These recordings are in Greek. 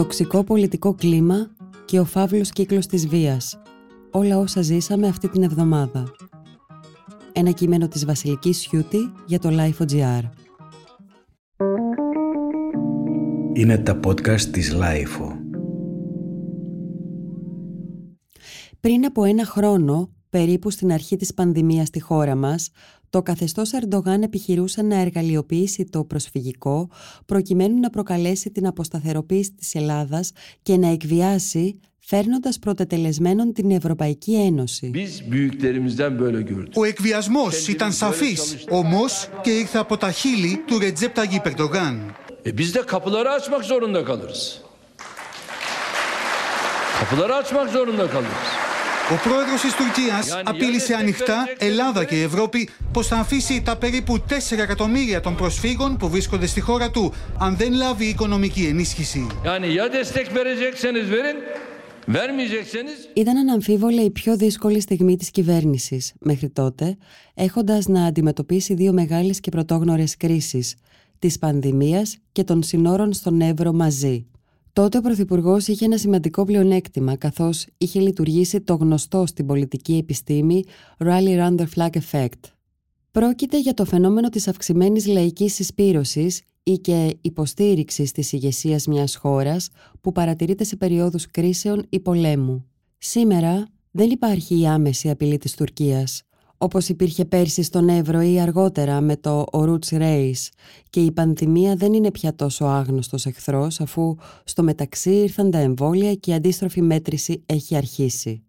τοξικό πολιτικό κλίμα και ο φαύλος κύκλος της βίας. Όλα όσα ζήσαμε αυτή την εβδομάδα. Ένα κείμενο της Βασιλικής Σιούτη για το Life.gr. Είναι τα podcast της Life. Πριν από ένα χρόνο, περίπου στην αρχή της πανδημίας στη χώρα μας, το καθεστώς Ερντογάν επιχειρούσε να εργαλειοποιήσει το προσφυγικό προκειμένου να προκαλέσει την αποσταθεροποίηση της Ελλάδας και να εκβιάσει φέρνοντας πρωτετελεσμένον την Ευρωπαϊκή Ένωση. Ο εκβιασμός ήταν σαφής, όμως και ήρθε από τα χείλη του Ρετζέπ Ταγί Περντογάν. E biz de kapıları açmak zorunda kalırız. Kapıları açmak zorunda kalırız. Ο πρόεδρος της Τουρκίας απείλησε ανοιχτά Ελλάδα και Ευρώπη πως θα αφήσει τα περίπου 4 εκατομμύρια των προσφύγων που βρίσκονται στη χώρα του αν δεν λάβει οικονομική ενίσχυση. Yani ya destek verecekseniz verin, vermeyecekseniz Ήταν αναμφίβολα η πιο δύσκολη στιγμή της κυβέρνησης μέχρι τότε, έχοντας να αντιμετωπίσει δύο μεγάλες και πρωτόγνωρες κρίσεις, της πανδημίας και των συνόρων στον Εύρο μαζί. Τότε ο Πρωθυπουργός είχε ένα σημαντικό πλεονέκτημα, καθώς είχε λειτουργήσει το γνωστό στην πολιτική επιστήμη Rally Round the Flag Effect. Πρόκειται για το φαινόμενο της αυξημένης λαϊκής συσπήρωσης ή και υποστήριξης της ηγεσίας μιας χώρας που παρατηρείται σε περιόδους κρίσεων ή πολέμου. Σήμερα δεν υπάρχει η άμεση απειλή της Τουρκίας όπως υπήρχε πέρσι στον Εύρο ή αργότερα με το Oruch Reis και η πανδημία δεν είναι πια τόσο άγνωστος εχθρός αφού στο μεταξύ ήρθαν τα εμβόλια και η αντίστροφη μέτρηση έχει αρχίσει.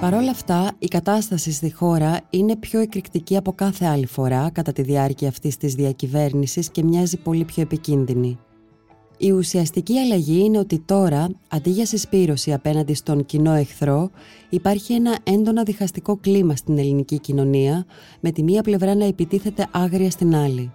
Παρ' όλα αυτά, η κατάσταση στη χώρα είναι πιο εκρηκτική από κάθε άλλη φορά κατά τη διάρκεια αυτής της διακυβέρνησης και μοιάζει πολύ πιο επικίνδυνη. Η ουσιαστική αλλαγή είναι ότι τώρα, αντί για συσπήρωση απέναντι στον κοινό εχθρό, υπάρχει ένα έντονα διχαστικό κλίμα στην ελληνική κοινωνία, με τη μία πλευρά να επιτίθεται άγρια στην άλλη.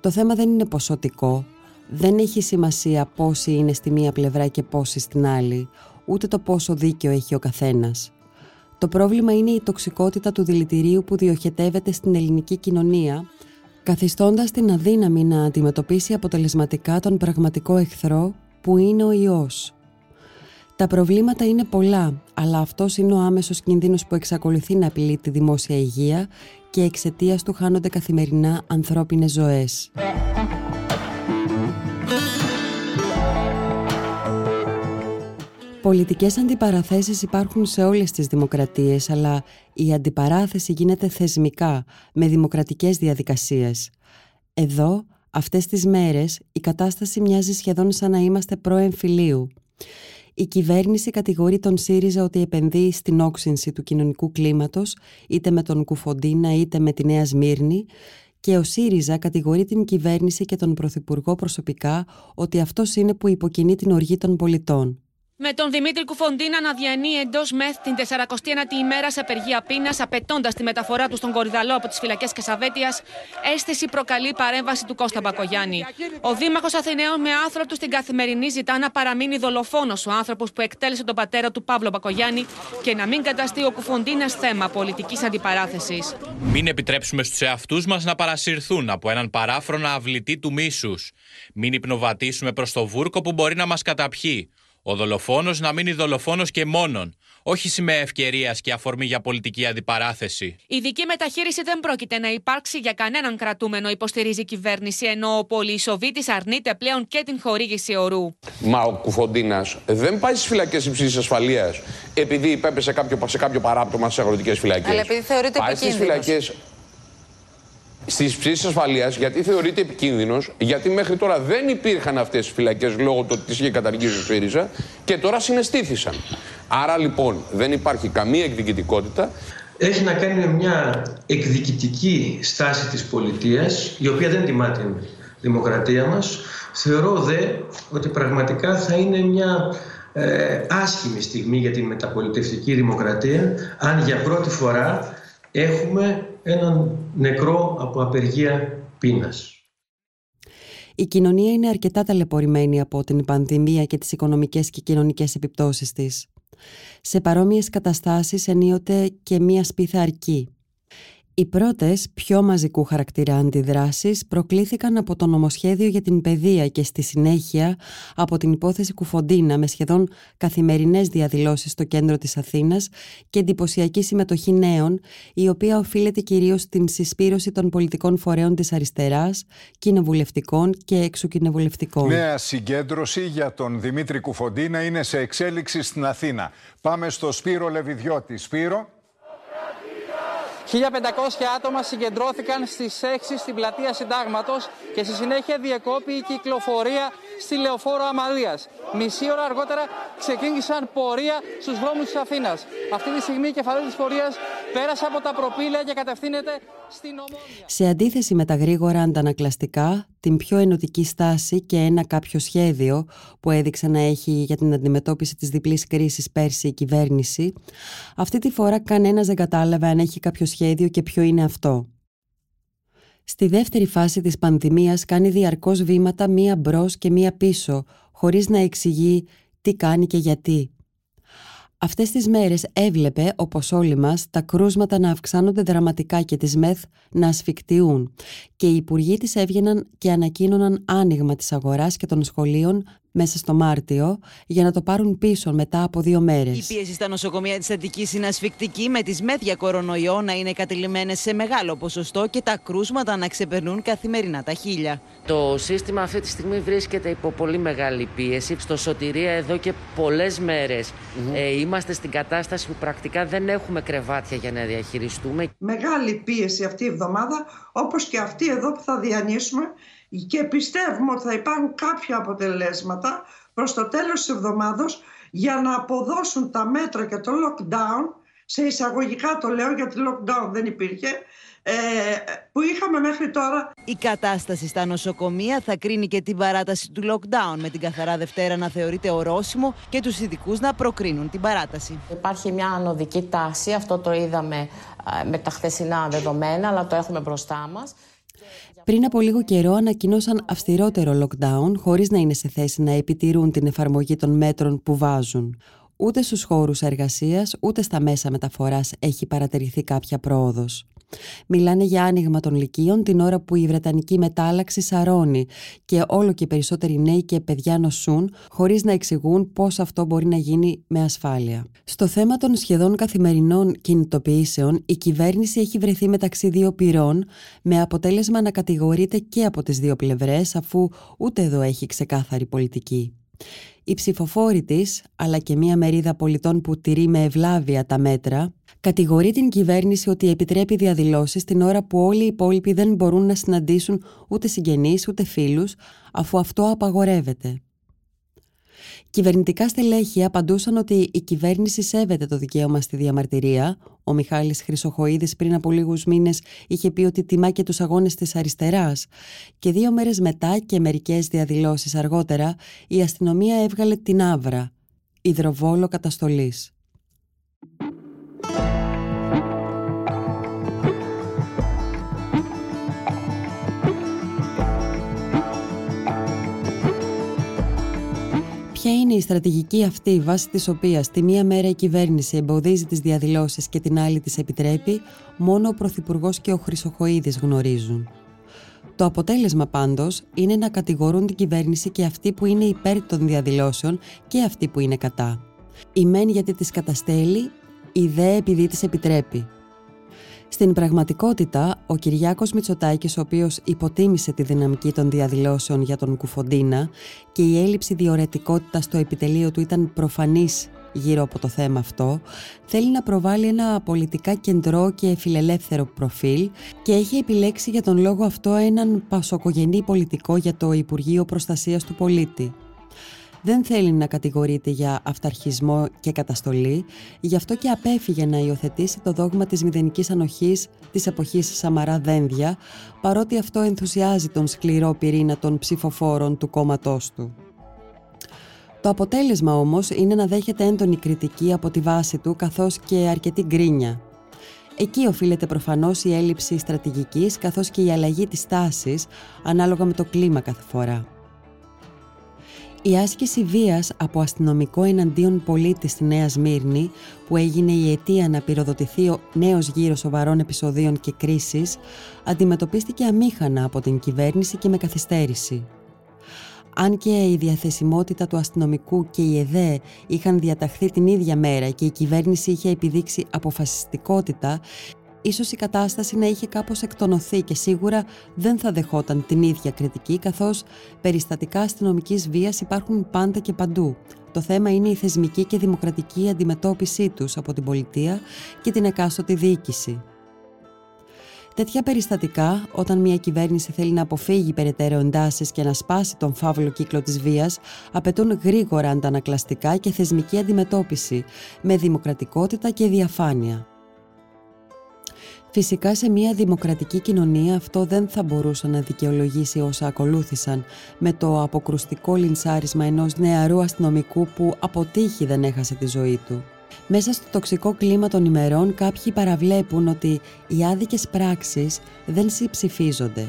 Το θέμα δεν είναι ποσοτικό, δεν έχει σημασία πόσοι είναι στη μία πλευρά και πόσοι στην άλλη, ούτε το πόσο δίκαιο έχει ο καθένας. Το πρόβλημα είναι η τοξικότητα του δηλητηρίου που διοχετεύεται στην ελληνική κοινωνία καθιστώντας την αδύναμη να αντιμετωπίσει αποτελεσματικά τον πραγματικό εχθρό που είναι ο ιός. Τα προβλήματα είναι πολλά, αλλά αυτός είναι ο άμεσος κίνδυνος που εξακολουθεί να απειλεί τη δημόσια υγεία και εξαιτίας του χάνονται καθημερινά ανθρώπινες ζωές. Πολιτικές αντιπαραθέσεις υπάρχουν σε όλες τις δημοκρατίες, αλλά η αντιπαράθεση γίνεται θεσμικά, με δημοκρατικές διαδικασίες. Εδώ, αυτές τις μέρες, η κατάσταση μοιάζει σχεδόν σαν να είμαστε προεμφυλίου. Η κυβέρνηση κατηγορεί τον ΣΥΡΙΖΑ ότι επενδύει στην όξυνση του κοινωνικού κλίματος, είτε με τον Κουφοντίνα είτε με τη Νέα Σμύρνη, και ο ΣΥΡΙΖΑ κατηγορεί την κυβέρνηση και τον Πρωθυπουργό προσωπικά ότι αυτός είναι που υποκινεί την οργή των πολιτών. Με τον Δημήτρη Κουφοντίνα να διανύει εντός ΜΕΘ την 49η ημέρα σε απεργία πείνας, απαιτώντας τη μεταφορά του στον Κορυδαλό από τις φυλακές Κεσαβέτεια, αίσθηση προκαλεί η παρέμβαση του Κώστα Μπακογιάννη. Ο Δήμαρχος Αθηναίων με άθρο του στην καθημερινή ζητά να παραμείνει δολοφόνος ο άνθρωπος που εκτέλεσε τον πατέρα του Παύλο Μπακογιάννη και να μην καταστεί ο Κουφοντίνας θέμα πολιτικής αντιπαράθεσης. Μην επιτρέψουμε στους εαυτούς μας να παρασυρθούν από έναν παράφρονα αυλητή του μίσους. Μην υπνοβατήσουμε προς το βούρκο που μπορεί να μας καταπιεί. Ο δολοφόνος να μείνει δολοφόνος και μόνον, όχι σημαία ευκαιρίας και αφορμή για πολιτική αντιπαράθεση. Ειδική μεταχείριση δεν πρόκειται να υπάρξει για κανέναν κρατούμενο, υποστηρίζει η κυβέρνηση, ενώ ο Πολυσοβίτης αρνείται πλέον και την χορήγηση ορού. Μα ο Κουφοντίνας δεν πάει στις φυλακές υψηλής ασφαλείας επειδή υπέπεσε κάποιο, σε κάποιο παράπτωμα στις αγροτικές φυλακές. Αλλά επειδή θεωρείται Πάει στις φυλακές στις ψήσεις ασφαλείας, γιατί θεωρείται επικίνδυνος, γιατί μέχρι τώρα δεν υπήρχαν αυτές τις φυλακές λόγω του ότι τις είχε καταργήσει ο ΣΥΡΙΖΑ και τώρα συναισθήθησαν. Άρα λοιπόν δεν υπάρχει καμία εκδικητικότητα. Έχει να κάνει με μια εκδικητική στάση της πολιτείας, η οποία δεν τιμά την δημοκρατία μας. Θεωρώ δε ότι πραγματικά θα είναι μια ε, άσχημη στιγμή για την μεταπολιτευτική δημοκρατία αν για πρώτη φορά έχουμε έναν νεκρό από απεργία πείνας. Η κοινωνία είναι αρκετά ταλαιπωρημένη από την πανδημία και τις οικονομικές και κοινωνικές επιπτώσεις της. Σε παρόμοιες καταστάσεις ενίοτε και μία σπίθα αρκεί. Οι πρώτες, πιο μαζικού χαρακτήρα αντιδράσεις προκλήθηκαν από το νομοσχέδιο για την παιδεία και στη συνέχεια από την υπόθεση Κουφοντίνα με σχεδόν καθημερινές διαδηλώσεις στο κέντρο της Αθήνας και εντυπωσιακή συμμετοχή νέων, η οποία οφείλεται κυρίως στην συσπήρωση των πολιτικών φορέων της αριστεράς, κοινοβουλευτικών και εξοκοινοβουλευτικών. Νέα συγκέντρωση για τον Δημήτρη Κουφοντίνα είναι σε εξέλιξη στην Αθήνα. Πάμε στο Σπύρο Λεβιδιώτη. Σπύρο. 1.500 άτομα συγκεντρώθηκαν στις 6 στην πλατεία Συντάγματος και στη συνέχεια διεκόπη η κυκλοφορία στη Λεωφόρο Αμαλίας. Μισή ώρα αργότερα ξεκίνησαν πορεία στους δρόμους της Αθήνας. Αυτή τη στιγμή η κεφαλή της πορείας πέρασε από τα προπήλαια και κατευθύνεται στην Ομόνια. Σε αντίθεση με τα γρήγορα αντανακλαστικά, την πιο ενωτική στάση και ένα κάποιο σχέδιο που έδειξε να έχει για την αντιμετώπιση της διπλής κρίσης πέρσι η κυβέρνηση, αυτή τη φορά κανένας δεν κατάλαβε αν έχει κάποιο σχέδιο και ποιο είναι αυτό. Στη δεύτερη φάση της πανδημίας κάνει διαρκώς βήματα μία μπρος και μία πίσω, χωρίς να εξηγεί τι κάνει και γιατί. Αυτές τις μέρες έβλεπε, όπως όλοι μας, τα κρούσματα να αυξάνονται δραματικά και τις ΜΕΘ να ασφικτιούν. Και οι υπουργοί της έβγαιναν και ανακοίνωναν άνοιγμα της αγοράς και των σχολείων μέσα στο Μάρτιο για να το πάρουν πίσω μετά από δύο μέρες. Η πίεση στα νοσοκομεία της Αττικής είναι ασφικτική, με τις μέδια κορονοϊό να είναι κατηλημένες σε μεγάλο ποσοστό και τα κρούσματα να ξεπερνούν καθημερινά τα χίλια. Το σύστημα αυτή τη στιγμή βρίσκεται υπό πολύ μεγάλη πίεση. Στο σωτηρία εδώ και πολλές μέρες ε, είμαστε στην κατάσταση που πρακτικά δεν έχουμε κρεβάτια για να διαχειριστούμε. Μεγάλη πίεση αυτή η εβδομάδα, όπως και αυτή εδώ που θα διανύσουμε και πιστεύουμε ότι θα υπάρχουν κάποια αποτελέσματα προς το τέλος της εβδομάδος για να αποδώσουν τα μέτρα και το lockdown, σε εισαγωγικά το λέω γιατί lockdown δεν υπήρχε, ε, που είχαμε μέχρι τώρα. Η κατάσταση στα νοσοκομεία θα κρίνει και την παράταση του lockdown με την καθαρά Δευτέρα να θεωρείται ορόσημο και τους ειδικούς να προκρίνουν την παράταση. Υπάρχει μια ανωδική τάση, αυτό το είδαμε με τα χθεσινά δεδομένα, αλλά το έχουμε μπροστά μας. Πριν από λίγο καιρό ανακοινώσαν αυστηρότερο lockdown χωρίς να είναι σε θέση να επιτηρούν την εφαρμογή των μέτρων που βάζουν. Ούτε στους χώρους εργασίας, ούτε στα μέσα μεταφοράς έχει παρατηρηθεί κάποια πρόοδος. Μιλάνε για άνοιγμα των λυκείων την ώρα που η Βρετανική μετάλλαξη σαρώνει και όλο και περισσότεροι νέοι και παιδιά νοσούν χωρίς να εξηγούν πώς αυτό μπορεί να γίνει με ασφάλεια. Στο θέμα των σχεδόν καθημερινών κινητοποιήσεων, η κυβέρνηση έχει βρεθεί μεταξύ δύο πυρών με αποτέλεσμα να κατηγορείται και από τις δύο πλευρές αφού ούτε εδώ έχει ξεκάθαρη πολιτική. Οι ψηφοφόροι της, αλλά και μια μερίδα πολιτών που τηρεί με ευλάβεια τα μέτρα, κατηγορεί την κυβέρνηση ότι επιτρέπει διαδηλώσεις την ώρα που όλοι οι υπόλοιποι δεν μπορούν να συναντήσουν ούτε συγγενείς ούτε φίλους, αφού αυτό απαγορεύεται. Κυβερνητικά στελέχη απαντούσαν ότι η κυβέρνηση σέβεται το δικαίωμα στη διαμαρτυρία. Ο Μιχάλης Χρυσοχοίδης πριν από λίγους μήνες είχε πει ότι τιμά και τους αγώνες της αριστεράς. Και δύο μέρες μετά και μερικές διαδηλώσεις αργότερα η αστυνομία έβγαλε την άβρα, υδροβόλο καταστολής. Είναι η στρατηγική αυτή βάσει της οποίας τη μία μέρα η κυβέρνηση εμποδίζει τις διαδηλώσεις και την άλλη τις επιτρέπει, μόνο ο Πρωθυπουργός και ο Χρυσοχοίδης γνωρίζουν. Το αποτέλεσμα πάντως είναι να κατηγορούν την κυβέρνηση και αυτοί που είναι υπέρ των διαδηλώσεων και αυτοί που είναι κατά. Η μεν γιατί τις καταστέλει, η δε επειδή τις επιτρέπει. Στην πραγματικότητα, ο Κυριάκος Μητσοτάκης, ο οποίος υποτίμησε τη δυναμική των διαδηλώσεων για τον Κουφοντίνα και η έλλειψη διορετικότητας στο επιτελείο του ήταν προφανής γύρω από το θέμα αυτό, θέλει να προβάλλει ένα πολιτικά κεντρό και φιλελεύθερο προφίλ και έχει επιλέξει για τον λόγο αυτό έναν πασοκογενή πολιτικό για το Υπουργείο Προστασίας του Πολίτη δεν θέλει να κατηγορείται για αυταρχισμό και καταστολή, γι' αυτό και απέφυγε να υιοθετήσει το δόγμα της μηδενικής ανοχής της εποχής Σαμαρά Δένδια, παρότι αυτό ενθουσιάζει τον σκληρό πυρήνα των ψηφοφόρων του κόμματός του. Το αποτέλεσμα όμως είναι να δέχεται έντονη κριτική από τη βάση του καθώς και αρκετή γκρίνια. Εκεί οφείλεται προφανώς η έλλειψη στρατηγικής καθώς και η αλλαγή της τάσης ανάλογα με το κλίμα κάθε φορά. Η άσκηση βίας από αστυνομικό εναντίον πολίτη στη Νέα Σμύρνη, που έγινε η αιτία να πυροδοτηθεί ο νέος γύρος σοβαρών επεισοδίων και κρίσης, αντιμετωπίστηκε αμήχανα από την κυβέρνηση και με καθυστέρηση. Αν και η διαθεσιμότητα του αστυνομικού και η ΕΔΕ είχαν διαταχθεί την ίδια μέρα και η κυβέρνηση είχε επιδείξει αποφασιστικότητα, ίσως η κατάσταση να είχε κάπως εκτονωθεί και σίγουρα δεν θα δεχόταν την ίδια κριτική καθώς περιστατικά αστυνομικής βίας υπάρχουν πάντα και παντού. Το θέμα είναι η θεσμική και δημοκρατική αντιμετώπιση τους από την πολιτεία και την εκάστοτε διοίκηση. Τέτοια περιστατικά, όταν μια κυβέρνηση θέλει να αποφύγει περαιτέρω εντάσεις και να σπάσει τον φαύλο κύκλο της βίας, απαιτούν γρήγορα αντανακλαστικά και θεσμική αντιμετώπιση, με δημοκρατικότητα και διαφάνεια. Φυσικά σε μια δημοκρατική κοινωνία αυτό δεν θα μπορούσε να δικαιολογήσει όσα ακολούθησαν με το αποκρουστικό λινσάρισμα ενός νεαρού αστυνομικού που αποτύχει δεν έχασε τη ζωή του. Μέσα στο τοξικό κλίμα των ημερών κάποιοι παραβλέπουν ότι οι άδικες πράξεις δεν συμψηφίζονται.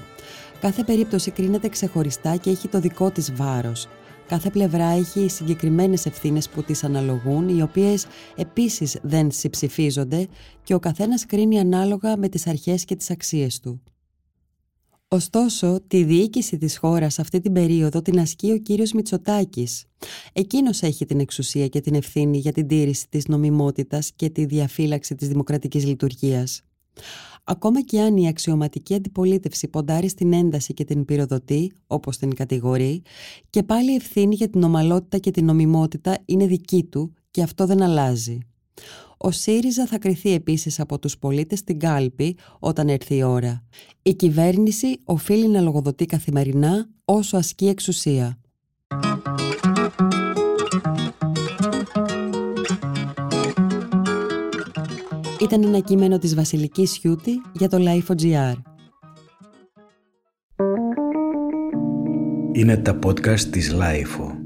Κάθε περίπτωση κρίνεται ξεχωριστά και έχει το δικό της βάρος. Κάθε πλευρά έχει συγκεκριμένες ευθύνες που τις αναλογούν, οι οποίες επίσης δεν συμψηφίζονται και ο καθένας κρίνει ανάλογα με τις αρχές και τις αξίες του. Ωστόσο, τη διοίκηση της χώρας αυτή την περίοδο την ασκεί ο κύριος Μητσοτάκης. Εκείνος έχει την εξουσία και την ευθύνη για την τήρηση της νομιμότητας και τη διαφύλαξη της δημοκρατικής λειτουργίας. Ακόμα και αν η αξιωματική αντιπολίτευση ποντάρει στην ένταση και την πυροδοτεί, όπως την κατηγορεί, και πάλι η ευθύνη για την ομαλότητα και την νομιμότητα είναι δική του και αυτό δεν αλλάζει. Ο ΣΥΡΙΖΑ θα κριθεί επίσης από τους πολίτες στην κάλπη όταν έρθει η ώρα. Η κυβέρνηση οφείλει να λογοδοτεί καθημερινά όσο ασκεί εξουσία. Ήταν ένα κείμενο της Βασιλικής Σιούτη για το Life.gr. Είναι τα podcast της Life.